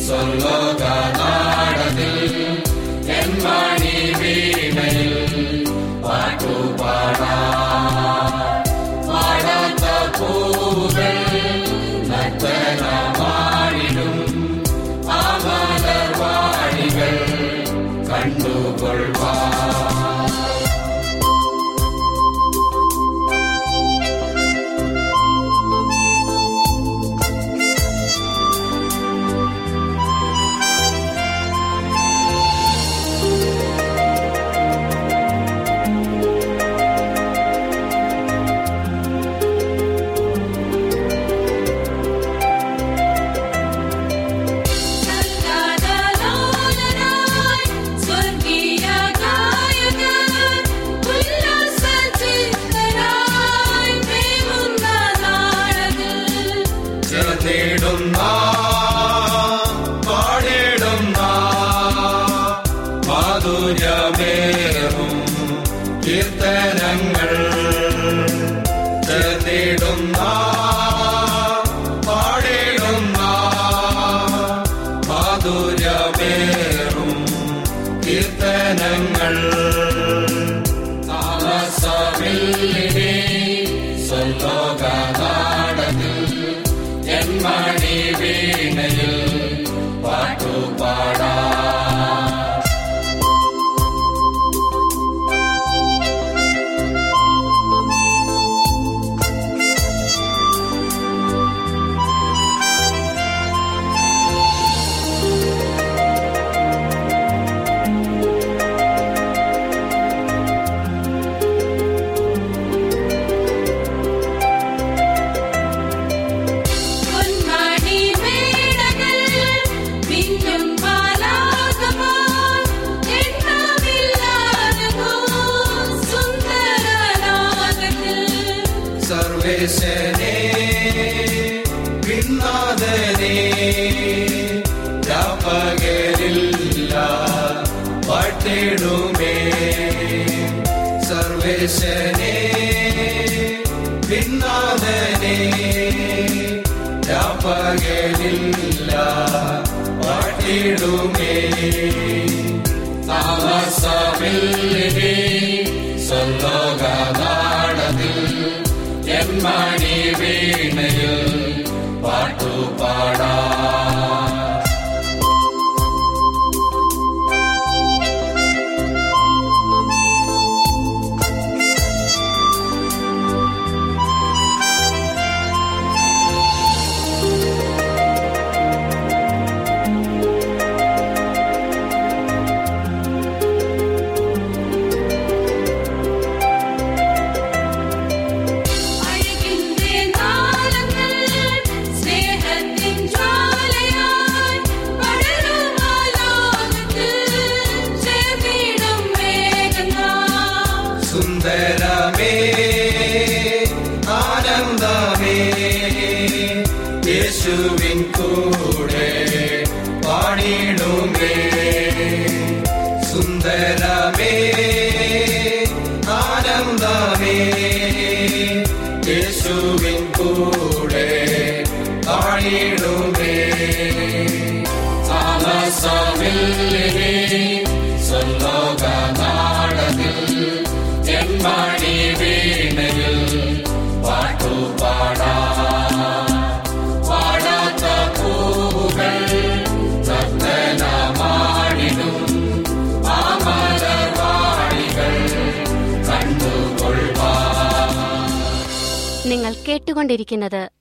കീർത്തനങ്ങൾ പാട്ടുപാടാ പാടിടുമേ താമസമില്ലേ സ്വലോക നാടതിൽ എൻമണി വീണയിൽ പാട്ടുപാടാ പാടാത്ത പൂവുകൾ നർത്തനമാടിടും ആമലവാടികൾ കണ്ടുകൊള്ളുവാ നിങ്ങൾ കേട്ടുകൊണ്ടിരിക്കുന്നത്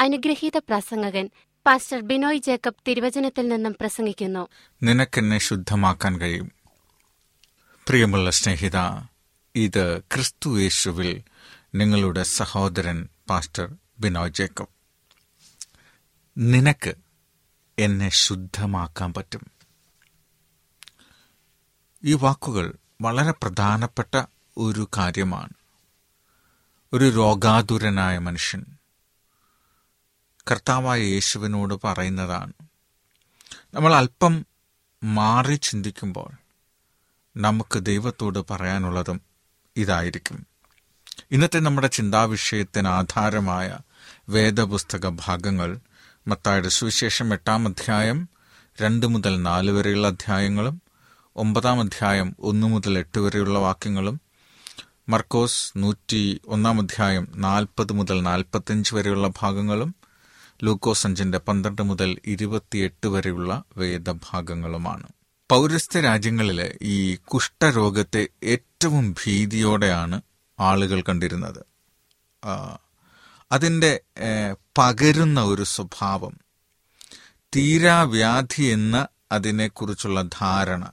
അനുഗ്രഹീത പ്രസംഗകൻ പാസ്റ്റർ ബിനോയ് ജേക്കബ് തിരുവചനത്തിൽ നിന്നും പ്രസംഗിക്കുന്നു. നിനക്കെന്നെ ശുദ്ധമാക്കാൻ കഴിയും. പ്രിയമുള്ള സ്നേഹിത ഇത് ക്രിസ്തു യേശുവിൽ നിങ്ങളുടെ സഹോദരൻ പാസ്റ്റർ ബിനോയ് ജേക്കബ്. നിനക്ക് എന്നെ ശുദ്ധമാക്കാൻ പറ്റും. ഈ വാക്കുകൾ വളരെ പ്രധാനപ്പെട്ട ഒരു കാര്യമാണ്. ഒരു രോഗാതുരനായ മനുഷ്യൻ കർത്താവായ യേശുവിനോട് പറയുന്നതാണ്. നമ്മൾ അല്പം മാറി ചിന്തിക്കുമ്പോൾ നമുക്ക് ദൈവത്തോട് പറയാനുള്ളതും ഇതായിരിക്കും. ഇന്നത്തെ നമ്മുടെ ചിന്താവിഷയത്തിന് ആധാരമായ വേദപുസ്തക ഭാഗങ്ങൾ മത്തായുടെ സുവിശേഷം എട്ടാം അധ്യായം രണ്ട് മുതൽ നാല് വരെയുള്ള അധ്യായങ്ങളും ഒമ്പതാം അധ്യായം ഒന്ന് മുതൽ എട്ട് വരെയുള്ള വാക്യങ്ങളും മർക്കോസ് നൂറ്റി ഒന്നാം അധ്യായം നാൽപ്പത് മുതൽ നാൽപ്പത്തഞ്ച് വരെയുള്ള ഭാഗങ്ങളും ലൂക്കോസ് അഞ്ചിന്റെ പന്ത്രണ്ട് മുതൽ ഇരുപത്തിയെട്ട് വരെയുള്ള വേദഭാഗങ്ങളുമാണ്. പൗരസ്ത്യ രാജ്യങ്ങളിലെ ഈ കുഷ്ഠരോഗത്തെ ഏറ്റവും ഭീതിയോടെയാണ് ആളുകൾ കണ്ടിരുന്നത്. അതിന്റെ പകരുന്ന ഒരു സ്വഭാവം തീരാവ്യാധി എന്ന അതിനെക്കുറിച്ചുള്ള ധാരണ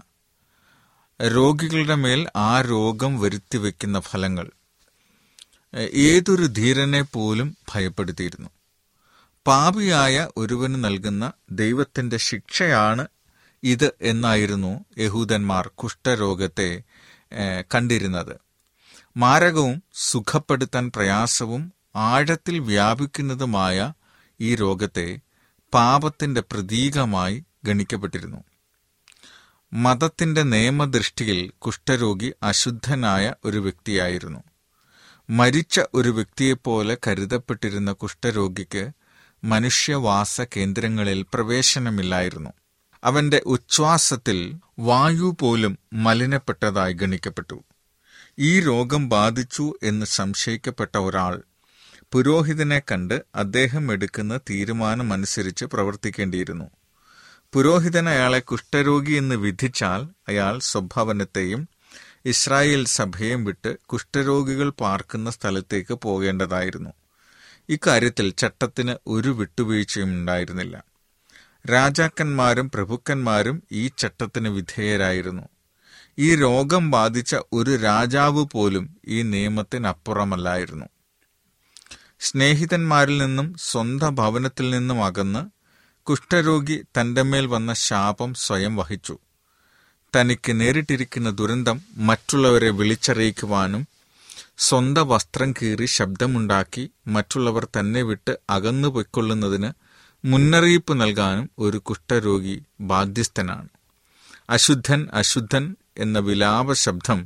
രോഗികളുടെ മേൽ ആ രോഗം വരുത്തിവെക്കുന്ന ഫലങ്ങൾ ഏതൊരു ധീരനെ പോലും ഭയപ്പെടുത്തിയിരുന്നു. പാപിയായ ഒരുവന് നൽകുന്ന ദൈവത്തിന്റെ ശിക്ഷയാണ് ഇത് എന്നായിരുന്നു യഹൂദന്മാർ കുഷ്ഠരോഗത്തെ കണ്ടിരുന്നത്. മാരകവും സുഖപ്പെടുത്താൻ പ്രയാസവും ആഴത്തിൽ വ്യാപിക്കുന്നതുമായ ഈ രോഗത്തെ പാപത്തിന്റെ പ്രതീകമായി ഗണിക്കപ്പെട്ടിരുന്നു. മതത്തിന്റെ നിയമദൃഷ്ടിയിൽ കുഷ്ഠരോഗി അശുദ്ധനായ ഒരു വ്യക്തിയായിരുന്നു. മരിച്ച ഒരു വ്യക്തിയെപ്പോലെ കരുതപ്പെട്ടിരുന്ന കുഷ്ഠരോഗിക്ക് മനുഷ്യവാസ കേന്ദ്രങ്ങളിൽ പ്രവേശനമില്ലായിരുന്നു. അവന്റെ ഉച്ഛ്വാസത്തിൽ വായു പോലും മലിനപ്പെട്ടതായി ഗണിക്കപ്പെട്ടു. ഈ രോഗം ബാധിച്ചു എന്ന് സംശയിക്കപ്പെട്ട ഒരാൾ പുരോഹിതനെ കണ്ട് അദ്ദേഹം എടുക്കുന്ന തീരുമാനമനുസരിച്ച് പ്രവർത്തിക്കേണ്ടിയിരുന്നു. പുരോഹിതൻ അയാളെ കുഷ്ഠരോഗി എന്ന് വിധിച്ചാൽ അയാൾ സ്വഭാവനത്തെയും ഇസ്രായേൽ സഭയും വിട്ട് കുഷ്ഠരോഗികൾ പാർക്കുന്ന സ്ഥലത്തേക്ക് പോകേണ്ടതായിരുന്നു. ഇക്കാര്യത്തിൽ ചട്ടത്തിന് ഒരു വിട്ടുവീഴ്ചയും ഉണ്ടായിരുന്നില്ല. രാജാക്കന്മാരും പ്രഭുക്കന്മാരും ഈ ചട്ടത്തിന് വിധേയരായിരുന്നു. ഈ രോഗം ബാധിച്ച ഒരു രാജാവ് പോലും ഈ നിയമത്തിനപ്പുറമല്ലായിരുന്നു. സ്നേഹിതന്മാരിൽ നിന്നും സ്വന്തം ഭവനത്തിൽ നിന്നും അകന്ന് കുഷ്ഠരോഗി തന്റെ മേൽ വന്ന ശാപം സ്വയം വഹിച്ചു. തനിക്ക് നേരിട്ടിരിക്കുന്ന ദുരന്തം മറ്റുള്ളവരെ വിളിച്ചറിയിക്കുവാനും സ്വന്തം വസ്ത്രം കീറി ശബ്ദമുണ്ടാക്കി മറ്റുള്ളവർ തന്നെ വിട്ട് അകന്നു പൊയ്ക്കൊള്ളുന്നതിന് മുന്നറിയിപ്പ് നൽകാനും ഒരു കുഷ്ഠരോഗി ബാധ്യസ്ഥനാണ്. അശുദ്ധൻ അശുദ്ധൻ എന്ന വിലാപ ശബ്ദം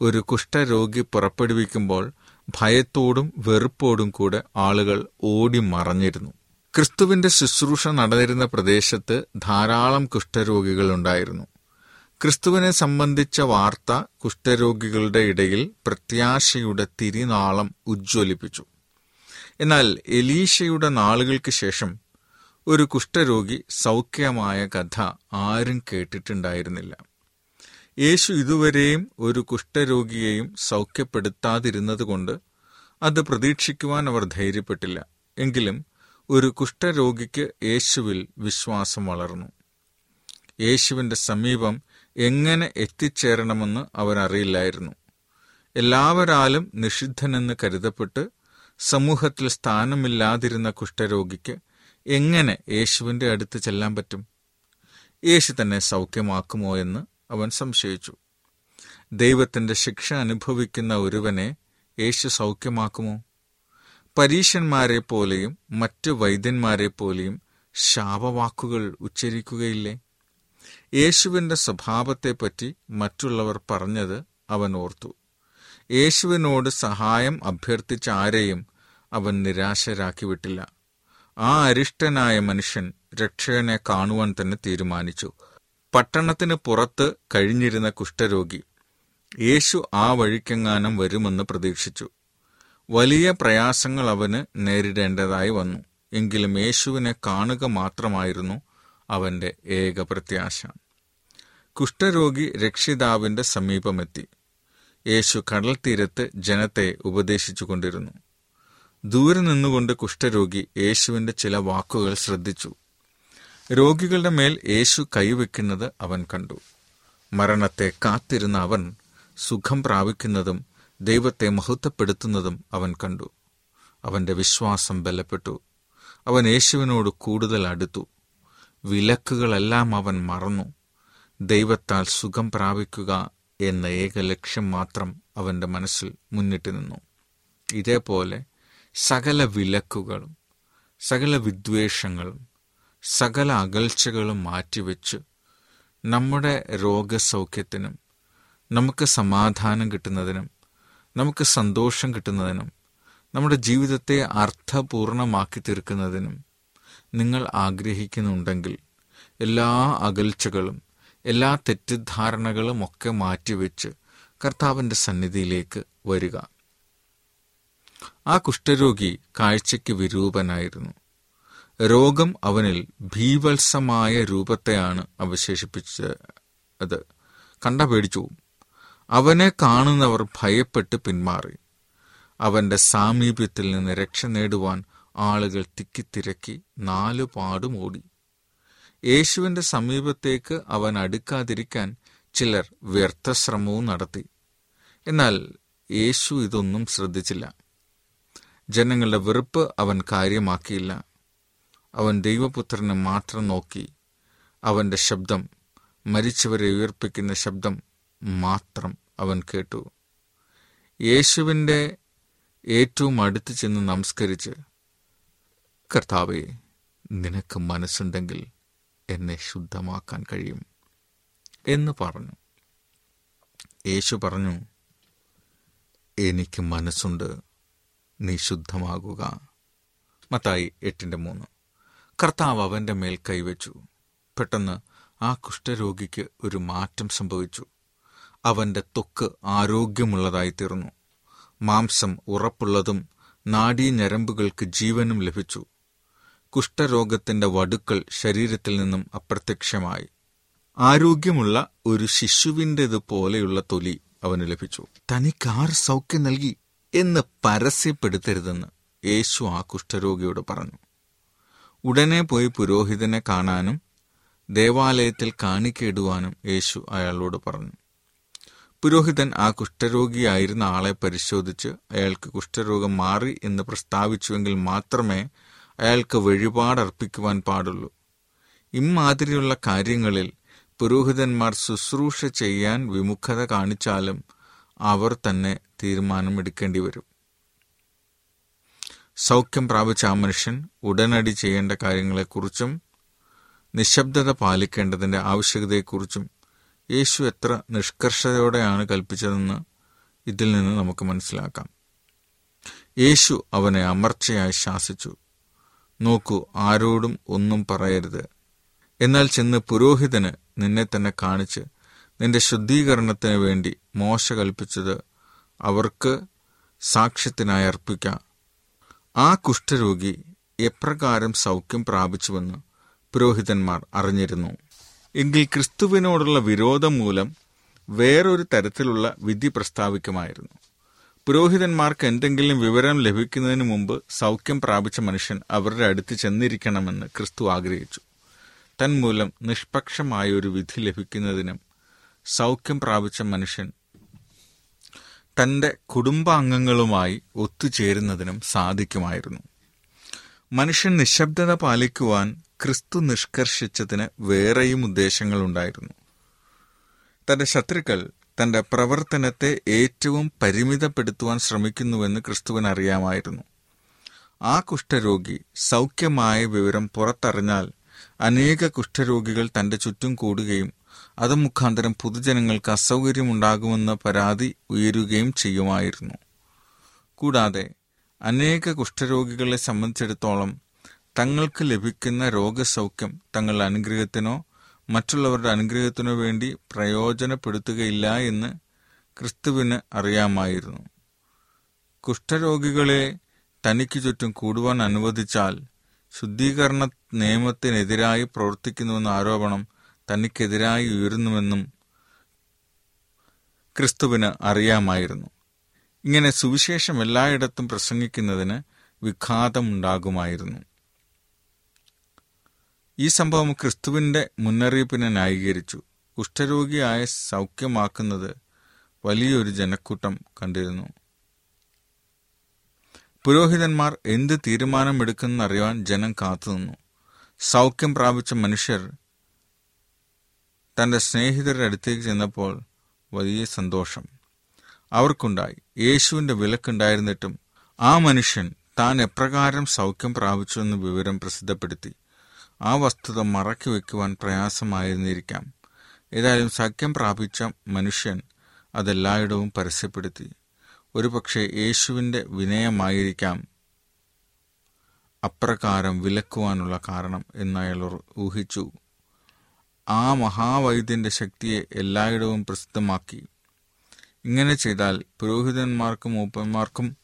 ഒരു കുഷ്ഠരോഗി പുറപ്പെടുവിക്കുമ്പോൾ ഭയത്തോടും വെറുപ്പോടും കൂടെ ആളുകൾ ഓടി മറഞ്ഞിരുന്നു. ക്രിസ്തുവിന്റെ ശുശ്രൂഷ നടന്നിരുന്ന പ്രദേശത്ത് ധാരാളം കുഷ്ഠരോഗികൾ ഉണ്ടായിരുന്നു ക്രിസ്തുവിനെ സംബന്ധിച്ച വാർത്ത കുഷ്ഠരോഗികളുടെ ഇടയിൽ പ്രത്യാശയുടെ തിരിനാളം ഉജ്ജ്വലിപ്പിച്ചു. എന്നാൽ എലീശയുടെ നാളുകൾക്ക് ശേഷം ഒരു കുഷ്ഠരോഗി സൗഖ്യമായ കഥ ആരും കേട്ടിട്ടുണ്ടായിരുന്നില്ല. യേശു ഇതുവരെയും ഒരു കുഷ്ഠരോഗിയെയും സൗഖ്യപ്പെടുത്താതിരുന്നതുകൊണ്ട് അത് പ്രതീക്ഷിക്കുവാൻ അവർ ധൈര്യപ്പെട്ടില്ല. എങ്കിലും ഒരു കുഷ്ഠരോഗിക്ക് യേശുവിൽ വിശ്വാസം വളർന്നു. യേശുവിന്റെ സമീപം എങ്ങനെ എത്തിച്ചേരണമെന്ന് അവനറിയില്ലായിരുന്നു എല്ലാവരാലും നിഷിദ്ധനെന്ന് കരുതപ്പെട്ട് സമൂഹത്തിൽ സ്ഥാനമില്ലാതിരുന്ന കുഷ്ഠരോഗിക്ക് എങ്ങനെ യേശുവിന്റെ അടുത്ത് ചെല്ലാൻ പറ്റും? യേശു തന്നെ സൗഖ്യമാക്കുമോ എന്ന് അവൻ സംശയിച്ചു. ദൈവത്തിന്റെ ശിക്ഷ അനുഭവിക്കുന്ന ഒരുവനെ യേശു സൗഖ്യമാക്കുമോ? പരീശന്മാരെ പോലെയും മറ്റ് വൈദ്യന്മാരെ പോലെയും ശാപവാക്കുകൾ ഉച്ചരിക്കുകയില്ലേ? യേശുവിന്റെ സ്വഭാവത്തെപ്പറ്റി മറ്റുള്ളവർ പറഞ്ഞത് അവൻ ഓർത്തു. യേശുവിനോട് സഹായം അഭ്യർത്ഥിച്ച ആരെയും അവൻ നിരാശരാക്കി വിട്ടില്ല ആ അരിഷ്ടനായ മനുഷ്യൻ രക്ഷകനെ കാണുവാൻ തന്നെ തീരുമാനിച്ചു. പട്ടണത്തിന് പുറത്ത് കഴിഞ്ഞിരുന്ന കുഷ്ഠരോഗി യേശു ആ വഴിക്കെങ്ങാനും വരുമെന്ന് പ്രതീക്ഷിച്ചു. വലിയ പ്രയാസങ്ങൾ അവന് നേരിടേണ്ടതായി വന്നു. എങ്കിലും യേശുവിനെ കാണുക മാത്രമായിരുന്നു അവന്റെ ഏക പ്രത്യാശ. കുഷ്ഠരോഗി രക്ഷിതാവിന്റെ സമീപമെത്തി. യേശു കടൽ തീരത്ത് ജനത്തെ ഉപദേശിച്ചുകൊണ്ടിരുന്നു. ദൂരെ നിന്നുകൊണ്ട് കുഷ്ഠരോഗി യേശുവിന്റെ ചില വാക്കുകൾ ശ്രദ്ധിച്ചു. രോഗികളുടെ മേൽ യേശു കൈവയ്ക്കുന്നത് അവൻ കണ്ടു. മരണത്തെ കാത്തിരുന്ന അവൻ സുഖം പ്രാപിക്കുന്നതും ദൈവത്തെ മഹത്വപ്പെടുത്തുന്നതും അവൻ കണ്ടു. അവന്റെ വിശ്വാസം ബലപ്പെട്ടു. അവൻ യേശുവിനോട് കൂടുതൽ അടുത്തു. വിലക്കുകളെല്ലാം അവൻ മറന്നു. ദൈവത്താൽ സുഖം പ്രാപിക്കുക എന്ന ഏക ലക്ഷ്യം മാത്രം അവന്റെ മനസ്സിൽ മുന്നിട്ട് നിന്നു. ഇതേപോലെ സകല വിലക്കുകളും സകല വിദ്വേഷങ്ങളും സകല അകൽച്ചകളും മാറ്റിവെച്ച് നമ്മുടെ രോഗസൗഖ്യത്തിനും നമുക്ക് സമാധാനം കിട്ടുന്നതിനും നമുക്ക് സന്തോഷം കിട്ടുന്നതിനും നമ്മുടെ ജീവിതത്തെ അർത്ഥപൂർണമാക്കി തീർക്കുന്നതിനും നിങ്ങൾ ആഗ്രഹിക്കുന്നുണ്ടെങ്കിൽ എല്ലാ അകൽച്ചകളും എല്ലാ തെറ്റിദ്ധാരണകളും ഒക്കെ മാറ്റിവെച്ച് കർത്താവിന്റെ സന്നിധിയിലേക്ക് വരിക. ആ കുഷ്ഠരോഗി കാഴ്ചയ്ക്ക് വിരൂപനായിരുന്നു. രോഗം അവനിൽ ഭീവത്സമായ രൂപത്തെയാണ് അവശേഷിപ്പിച്ചത്. കണ്ട പേടിച്ചു. അവനെ കാണുന്നവർ ഭയപ്പെട്ട് പിന്മാറി. അവന്റെ സാമീപ്യത്തിൽ നിന്ന് രക്ഷ നേടുവാൻ ആളുകൾ തിക്കിത്തിരക്കി നാലുപാടും ഓടി. യേശുവിന്റെ സമീപത്തേക്ക് അവൻ അടുക്കാതിരിക്കാൻ ചിലർ വ്യർത്ഥശ്രമവും നടത്തി. എന്നാൽ യേശു ഇതൊന്നും ശ്രദ്ധിച്ചില്ല. ജനങ്ങളുടെ വെറുപ്പ് അവൻ കാര്യമാക്കിയില്ല. അവൻ ദൈവപുത്രനെ മാത്രം നോക്കി. അവന്റെ ശബ്ദം മരിച്ചവരെ ഉയർപ്പിക്കുന്ന ശബ്ദം മാത്രം അവൻ കേട്ടു. യേശുവിന്റെ ഏറ്റവും അടുത്ത് ചെന്ന് നമസ്കരിച്ച് കർത്താവെ നിനക്ക് മനസ്സുണ്ടെങ്കിൽ എന്നെ ശുദ്ധമാക്കാൻ കഴിയും എന്ന് പറഞ്ഞു. യേശു പറഞ്ഞു എനിക്ക് മനസ്സുണ്ട് നീ ശുദ്ധമാകുക. മത്തായി എട്ടിന്റെ മൂന്ന്. കർത്താവ് അവന്റെ മേൽ കൈവച്ചു. പെട്ടെന്ന് ആ കുഷ്ഠരോഗിക്ക് ഒരു മാറ്റം സംഭവിച്ചു. അവന്റെ തൊക്ക് ആരോഗ്യമുള്ളതായി തീർന്നു. മാംസം ഉറപ്പുള്ളതും നാഡീഞരമ്പുകൾക്ക് ജീവനും ലഭിച്ചു. കുഷ്ഠരോഗത്തിന്റെ വടുക്കൾ ശരീരത്തിൽ നിന്നും അപ്രത്യക്ഷമായി. ആരോഗ്യമുള്ള ഒരു ശിശുവിന്റെതുപോലെയുള്ള തൊലി അവന് ലഭിച്ചു. തനിക്ക് ആർ സൗഖ്യം നൽകി എന്ന് പരസ്യപ്പെടുത്തരുതെന്ന് യേശു ആ കുഷ്ഠരോഗിയോട് പറഞ്ഞു. ഉടനെ പോയി പുരോഹിതനെ കാണാനും ദേവാലയത്തിൽ കാണിക്കേടുവാനും യേശു അയാളോട് പറഞ്ഞു. പുരോഹിതൻ ആ കുഷ്ഠരോഗിയായിരുന്ന ആളെ പരിശോധിച്ച് അയാൾക്ക് കുഷ്ഠരോഗം മാറി എന്ന് പ്രസ്താവിച്ചുവെങ്കിൽ മാത്രമേ അയാൾക്ക് വഴിപാടർപ്പിക്കുവാൻ പാടുള്ളൂ. ഇമ്മാതിരിയുള്ള കാര്യങ്ങളിൽ പുരോഹിതന്മാർ ശുശ്രൂഷ ചെയ്യാൻ വിമുഖത കാണിച്ചാലും അവർ തന്നെ തീരുമാനമെടുക്കേണ്ടി വരും. സൗഖ്യം പ്രാപിച്ച ആ മനുഷ്യൻ ഉടനടി ചെയ്യേണ്ട കാര്യങ്ങളെക്കുറിച്ചും നിശബ്ദത പാലിക്കേണ്ടതിന്റെ ആവശ്യകതയെക്കുറിച്ചും യേശു എത്ര നിഷ്കർഷതയോടെയാണ് കൽപ്പിച്ചതെന്ന് ഇതിൽ നിന്ന് നമുക്ക് മനസ്സിലാക്കാം. യേശു അവനെ അമർച്ചയായി ശാസിച്ചു. നോക്കൂ ആരോടും ഒന്നും പറയരുത്. എന്നാൽ ചെന്ന് പുരോഹിതന് നിന്നെ തന്നെ കാണിച്ച് നിന്റെ ശുദ്ധീകരണത്തിന് വേണ്ടി മോശ കൽപ്പിച്ചത് അവർക്ക് സാക്ഷ്യത്തിനായി അർപ്പിക്കാം. ആ കുഷ്ഠരോഗി എപ്രകാരം സൗഖ്യം പ്രാപിച്ചുവെന്ന് പുരോഹിതന്മാർ അറിഞ്ഞിരുന്നു. എങ്കിൽ ക്രിസ്തുവിനോടുള്ള വിരോധം മൂലം വേറൊരു തരത്തിലുള്ള വിധി പ്രസ്താവിക്കുമായിരുന്നു. പുരോഹിതന്മാർക്ക് എന്തെങ്കിലും വിവരം ലഭിക്കുന്നതിന് മുമ്പ് സൗഖ്യം പ്രാപിച്ച മനുഷ്യൻ അവരുടെ അടുത്ത് ചെന്നിരിക്കണമെന്ന് ക്രിസ്തു ആഗ്രഹിച്ചു. തന്മൂലം നിഷ്പക്ഷമായ ഒരു വിധി ലഭിക്കുന്നതിനും സൗഖ്യം പ്രാപിച്ച മനുഷ്യൻ തന്റെ കുടുംബാംഗങ്ങളുമായി ഒത്തുചേരുന്നതിനും സാധിക്കുമായിരുന്നു. മനുഷ്യൻ നിശബ്ദത പാലിക്കുവാൻ ക്രിസ്തു നിഷ്കർഷിച്ചതിന് വേറെയും ഉദ്ദേശങ്ങളുണ്ടായിരുന്നു. തന്റെ ശത്രുക്കൾ തന്റെ പ്രവർത്തനത്തെ ഏറ്റവും പരിമിതപ്പെടുത്തുവാൻ ശ്രമിക്കുന്നുവെന്ന് ക്രിസ്തുവൻ അറിയാമായിരുന്നു. ആ കുഷ്ഠരോഗി സൗഖ്യമായ വിവരം പുറത്തറിഞ്ഞാൽ അനേക കുഷ്ഠരോഗികൾ തന്റെ ചുറ്റും കൂടുകയും അത് മുഖാന്തരം പൊതുജനങ്ങൾക്ക് അസൗകര്യമുണ്ടാകുമെന്ന പരാതി ഉയരുകയും ചെയ്യുമായിരുന്നു. കൂടാതെ അനേക കുഷ്ഠരോഗികളെ സംബന്ധിച്ചിടത്തോളം തങ്ങൾക്ക് ലഭിക്കുന്ന രോഗസൗഖ്യം തങ്ങളുടെ അനുഗ്രഹത്തിനോ മറ്റുള്ളവരുടെ അനുഗ്രഹത്തിനു വേണ്ടി പ്രയോജനപ്പെടുത്തുകയില്ല എന്ന് ക്രിസ്തുവിന് അറിയാമായിരുന്നു. കുഷ്ഠരോഗികളെ തനിക്ക് ചുറ്റും കൂടുവാൻ അനുവദിച്ചാൽ ശുദ്ധീകരണ നിയമത്തിനെതിരായി പ്രവർത്തിക്കുന്നുവെന്ന ആരോപണം തനിക്കെതിരായി ഉയരുന്നുവെന്നും ക്രിസ്തുവിന് അറിയാമായിരുന്നു. ഇങ്ങനെ സുവിശേഷം എല്ലായിടത്തും പ്രസംഗിക്കുന്നതിന് വിഘാതമുണ്ടാകുമായിരുന്നു. ഈ സംഭവം ക്രിസ്തുവിന്റെ മുന്നറിയിപ്പിനെ ന്യായീകരിച്ചു. കുഷ്ഠരോഗിയായ സൗഖ്യമാക്കുന്നത് വലിയൊരു ജനക്കൂട്ടം കണ്ടിരുന്നു. പുരോഹിതന്മാർ എന്ത് തീരുമാനമെടുക്കുമെന്നറിയാൻ ജനം കാത്തുനിന്നു. സൗഖ്യം പ്രാപിച്ച മനുഷ്യർ തന്റെ സ്നേഹിതരുടെ അടുത്തേക്ക് ചെന്നപ്പോൾ വലിയ സന്തോഷം അവർക്കുണ്ടായി. യേശുവിന്റെ വിലക്കുണ്ടായിരുന്നിട്ടും ആ മനുഷ്യൻ താൻ എപ്രകാരം സൗഖ്യം പ്രാപിച്ചുവെന്ന് വിവരം പ്രസിദ്ധപ്പെടുത്തി. ആ വസ്തുത മറക്കി വയ്ക്കുവാൻ പ്രയാസമായിരുന്നിരിക്കാം. ഏതായാലും സഖ്യം പ്രാപിച്ച മനുഷ്യൻ അതെല്ലായിടവും പരസ്യപ്പെടുത്തി. ഒരുപക്ഷെ യേശുവിന്റെ വിനയമായിരിക്കാം അപ്രകാരം വിലക്കുവാനുള്ള കാരണം എന്ന് അയാൾ ഊഹിച്ചു. ആ മഹാവൈദ്യന്റെ ശക്തിയെ എല്ലായിടവും പ്രസിദ്ധമാക്കി. ഇങ്ങനെ ചെയ്താൽ പുരോഹിതന്മാർക്കും മൂപ്പന്മാർക്കും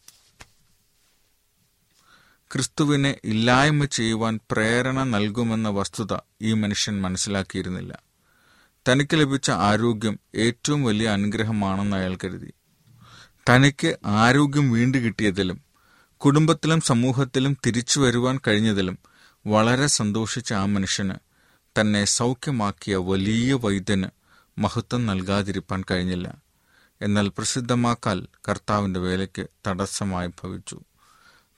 ക്രിസ്തുവിനെ ഇല്ലായ്മ ചെയ്യുവാൻ പ്രേരണ നൽകുമെന്ന വസ്തുത ഈ മനുഷ്യൻ മനസ്സിലാക്കിയിരുന്നില്ല. തനിക്ക് ലഭിച്ച ആരോഗ്യം ഏറ്റവും വലിയ അനുഗ്രഹമാണെന്ന് അയാൾ കരുതി. തനിക്ക് ആരോഗ്യം വീണ്ടു കിട്ടിയതിലും കുടുംബത്തിലും സമൂഹത്തിലും തിരിച്ചു വരുവാൻ കഴിഞ്ഞതിലും വളരെ സന്തോഷിച്ച ആ മനുഷ്യന് തന്നെ സൗഖ്യമാക്കിയ വലിയ വൈദ്യന് മഹത്വം നൽകാതിരിപ്പാൻ കഴിഞ്ഞില്ല. എന്നാൽ പ്രസിദ്ധമാക്കാൽ കർത്താവിന്റെ വേലയ്ക്ക് തടസ്സമായി ഭവിച്ചു.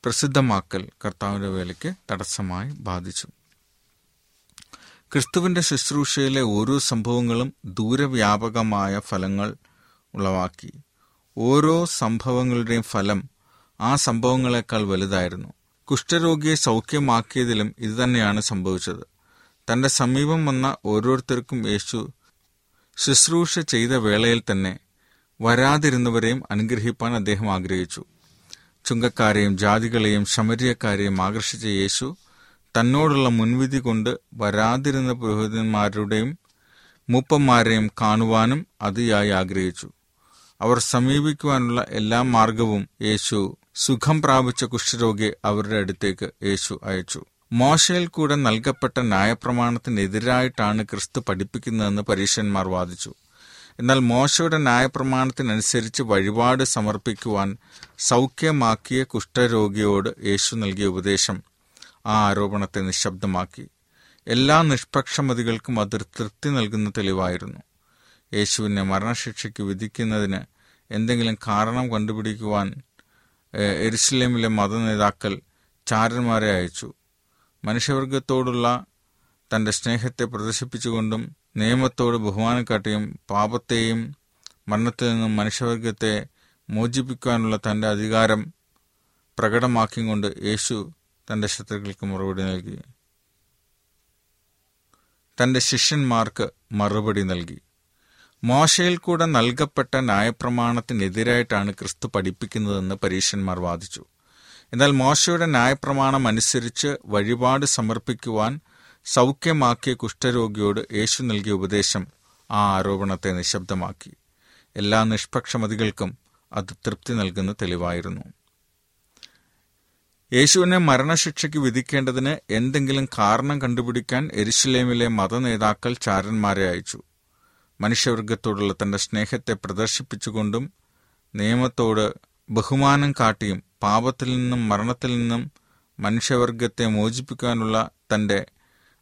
പ്രസിദ്ധമാക്കൽ കർത്താവിന്റെ വേലയ്ക്ക് തടസ്സമായി ബാധിച്ചു. ക്രിസ്തുവിന്റെ ശുശ്രൂഷയിലെ ഓരോ സംഭവങ്ങളും ദൂരവ്യാപകമായ ഫലങ്ങൾ ഉളവാക്കി. ഓരോ സംഭവങ്ങളുടെയും ഫലം ആ സംഭവങ്ങളെക്കാൾ വലുതായിരുന്നു. കുഷ്ഠരോഗിയെ സൗഖ്യമാക്കിയതിലും ഇതുതന്നെയാണ് സംഭവിച്ചത്. തന്റെ സമീപം വന്ന ഓരോരുത്തർക്കും യേശു ശുശ്രൂഷ ചെയ്ത വേളയിൽ തന്നെ വരാതിരുന്നവരെയും അനുഗ്രഹിപ്പാൻ അദ്ദേഹം ആഗ്രഹിച്ചു. ചുങ്കക്കാരെയും ജാതികളെയും ശമരിയക്കാരെയും ആകർഷിച്ച യേശു തന്നോടുള്ള മുൻവിധി കൊണ്ട് വരാതിരുന്ന പുരോഹിതന്മാരുടെയും മൂപ്പന്മാരെയും കാണുവാനും അതിയായി ആഗ്രഹിച്ചു. അവർ സമീപിക്കുവാനുള്ള എല്ലാ മാർഗവും യേശു സുഖം പ്രാപിച്ച കുഷ്ഠരോഗിയെ അവരുടെ അടുത്തേക്ക് യേശു അയച്ചു. മോശയിൽ കൂടെ നൽകപ്പെട്ട ന്യായപ്രമാണത്തിനെതിരായിട്ടാണ് ക്രിസ്തു പഠിപ്പിക്കുന്നതെന്ന് പരീക്ഷന്മാർ വാദിച്ചു. എന്നാൽ മോശയുടെ ന്യായപ്രമാണത്തിനനുസരിച്ച് വഴിപാട് സമർപ്പിക്കുവാൻ സൗഖ്യമാക്കിയ കുഷ്ഠരോഗിയോട് യേശു നൽകിയ ഉപദേശം ആ ആരോപണത്തെ നിശബ്ദമാക്കി. എല്ലാ നിഷ്പക്ഷമതികൾക്കും അതൊരു തൃപ്തി നൽകുന്ന തെളിവായിരുന്നു. യേശുവിനെ മരണശിക്ഷയ്ക്ക് വിധിക്കുന്നതിന് എന്തെങ്കിലും കാരണം കണ്ടുപിടിക്കുവാൻ എരുസലേമിലെ മതനേതാക്കൾ ചാരന്മാരെ അയച്ചു. മനുഷ്യവർഗത്തോടുള്ള തന്റെ സ്നേഹത്തെ പ്രദർശിപ്പിച്ചുകൊണ്ടും നിയമത്തോട് ബഹുമാനം കാട്ടിയും പാപത്തെയും മരണത്തിൽ നിന്നും മനുഷ്യവർഗത്തെ മോചിപ്പിക്കാനുള്ള തന്റെ അധികാരം പ്രകടമാക്കിയും കൊണ്ട് യേശു തന്റെ ശത്രുക്കൾക്ക് മറുപടി നൽകി. തന്റെ ശിഷ്യന്മാർക്ക് മറുപടി നൽകി. മോശയിൽ കൂടെ നൽകപ്പെട്ട ന്യായപ്രമാണത്തിനെതിരായിട്ടാണ് ക്രിസ്തു പഠിപ്പിക്കുന്നതെന്ന് പരീക്ഷന്മാർ വാദിച്ചു. എന്നാൽ മോശയുടെ ന്യായപ്രമാണം അനുസരിച്ച് വഴിപാട് സമർപ്പിക്കുവാൻ സൗഖ്യമാക്കിയ കുഷ്ഠരോഗിയോട് യേശു നൽകിയ ഉപദേശം ആ ആരോപണത്തെ നിശബ്ദമാക്കി. എല്ലാ നിഷ്പക്ഷമതികൾക്കും അത് തൃപ്തി നൽകുന്ന തെളിവായിരുന്നു. യേശുവിനെ മരണശിക്ഷയ്ക്ക് വിധിക്കേണ്ടതിന് എന്തെങ്കിലും കാരണം കണ്ടുപിടിക്കാൻ എരിശിലേമിലെ മതനേതാക്കൾ ചാരന്മാരെ അയച്ചു. മനുഷ്യവർഗത്തോടുള്ള തന്റെ സ്നേഹത്തെ പ്രദർശിപ്പിച്ചുകൊണ്ടും നിയമത്തോട് ബഹുമാനം കാട്ടിയും പാപത്തിൽ നിന്നും മരണത്തിൽ നിന്നും മനുഷ്യവർഗത്തെ മോചിപ്പിക്കാനുള്ള തന്റെ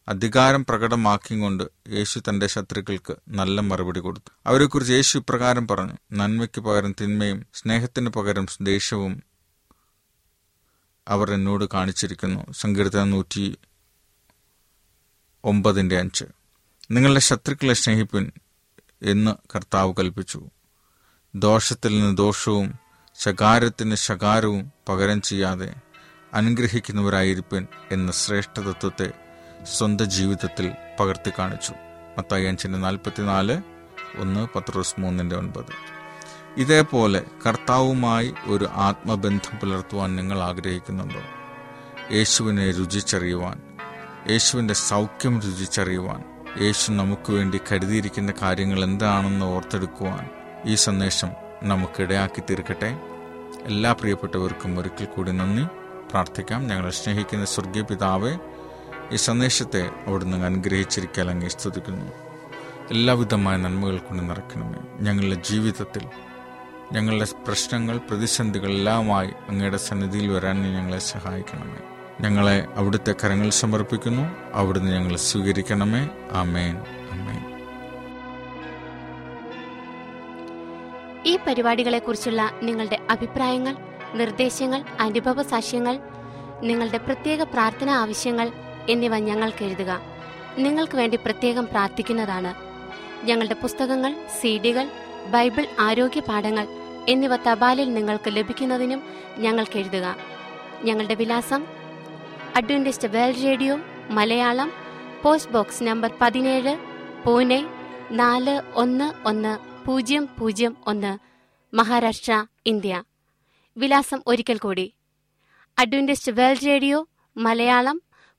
അധികാരം പ്രകടമാക്കിയും കൊണ്ട് യേശു തന്റെ ശത്രുക്കൾക്ക് നല്ല മറുപടി കൊടുത്തു. അവരെക്കുറിച്ച് യേശു ഇപ്രകാരം പറഞ്ഞു നന്മയ്ക്ക് പകരം തിന്മയും സ്നേഹത്തിന് പകരം ദേഷ്യവും അവർ എന്നോട് കാണിച്ചിരിക്കുന്നു. സങ്കീർത്തനം നൂറ്റി ഒമ്പതിന്റെ അഞ്ച്. നിങ്ങളുടെ ശത്രുക്കളെ സ്നേഹിപ്പിൻ എന്ന് കർത്താവ് കൽപ്പിച്ചു. ദോഷത്തിൽ നിന്ന് ദോഷവും ശകാരത്തിന് ശകാരവും പകരം ചെയ്യാതെ അനുഗ്രഹിക്കുന്നവരായിരിപ്പിൻ എന്ന ശ്രേഷ്ഠ തത്വത്തെ സ്വന്തം ജീവിതത്തിൽ പകർത്തി കാണിച്ചു. മത്തായി അഞ്ചിന്റെ നാൽപ്പത്തിനാല് ഒന്ന് പത്രോസ് മൂന്നിന്റെ ഒൻപത്. ഇതേപോലെ കർത്താവുമായി ഒരു ആത്മബന്ധം പുലർത്തുവാൻ നിങ്ങൾ ആഗ്രഹിക്കുന്നുണ്ടോ? യേശുവിനെ രുചിച്ചറിയുവാൻ യേശുവിന്റെ സൗഖ്യം രുചിച്ചറിയുവാൻ യേശു നമുക്ക് വേണ്ടി കരുതിയിരിക്കുന്ന കാര്യങ്ങൾ എന്താണെന്ന് ഓർത്തെടുക്കുവാൻ ഈ സന്ദേശം നമുക്കിടയാക്കി തീർക്കട്ടെ. എല്ലാ പ്രിയപ്പെട്ടവർക്കും ഒരിക്കൽ കൂടി നന്ദി. പ്രാർത്ഥിക്കാം. ഞങ്ങളെ സ്നേഹിക്കുന്ന സ്വർഗീയ പിതാവെ ഈ സന്ദേശത്തെ അവിടുന്ന് അനുഗ്രഹിച്ചിരിക്കാൻ അങ്ങേ സ്തുതിക്കുന്നു. എല്ലാവിധമായ നന്മകൾ കൊണ്ട് നിറയ്ക്കണമേ. ഞങ്ങളുടെ ജീവിതത്തിൽ ഞങ്ങളുടെ പ്രശ്നങ്ങൾ പ്രതിസന്ധികൾ എല്ലാമായി അങ്ങയുടെ സന്നിധിയിൽ വരാൻ ഞങ്ങളെ സഹായിക്കണമേ. ഞങ്ങളെ അവിടുത്തെ കരങ്ങൾ സമർപ്പിക്കുന്നു. അവിടുന്ന് ഞങ്ങളെ സ്വീകരിക്കണമേ. ആമേൻ. ആമേൻ. ഈ പരിപാടികളെക്കുറിച്ചുള്ള നിങ്ങളുടെ അഭിപ്രായങ്ങൾ നിർദ്ദേശങ്ങൾ അനുഭവ സാക്ഷ്യങ്ങൾ നിങ്ങളുടെ പ്രത്യേക പ്രാർത്ഥന ആവശ്യങ്ങൾ എന്നിവ ഞങ്ങൾക്ക് എഴുതുക. നിങ്ങൾക്ക് വേണ്ടി പ്രത്യേകം പ്രാർത്ഥിക്കുന്നതാണ്. ഞങ്ങളുടെ പുസ്തകങ്ങൾ സീഡികൾ ബൈബിൾ ആരോഗ്യ പാഠങ്ങൾ എന്നിവ തപാലിൽ നിങ്ങൾക്ക് ലഭിക്കുന്നതിനും ഞങ്ങൾക്ക് എഴുതുക. ഞങ്ങളുടെ വിലാസം Adventist world radio Malayalam post box number പതിനേഴ് പൂനെ നാല് ഒന്ന് ഒന്ന് പൂജ്യം പൂജ്യം ഒന്ന് മഹാരാഷ്ട്ര ഇന്ത്യ. വിലാസം ഒരിക്കൽ കൂടി. Adventist world radio Malayalam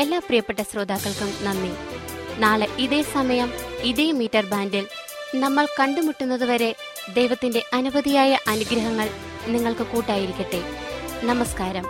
എല്ലാ പ്രിയപ്പെട്ട ശ്രോതാക്കൾക്കും നന്ദി. നാളെ ഇതേ സമയം ഇതേ മീറ്റർ ബാൻഡിൽ നമ്മൾ കണ്ടുമുട്ടുന്നതുവരെ ദൈവത്തിന്റെ അനവധിയായ അനുഗ്രഹങ്ങൾ നിങ്ങൾക്ക് കൂട്ടായിരിക്കട്ടെ. നമസ്കാരം.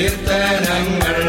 കീർത്തനങ്ങൾ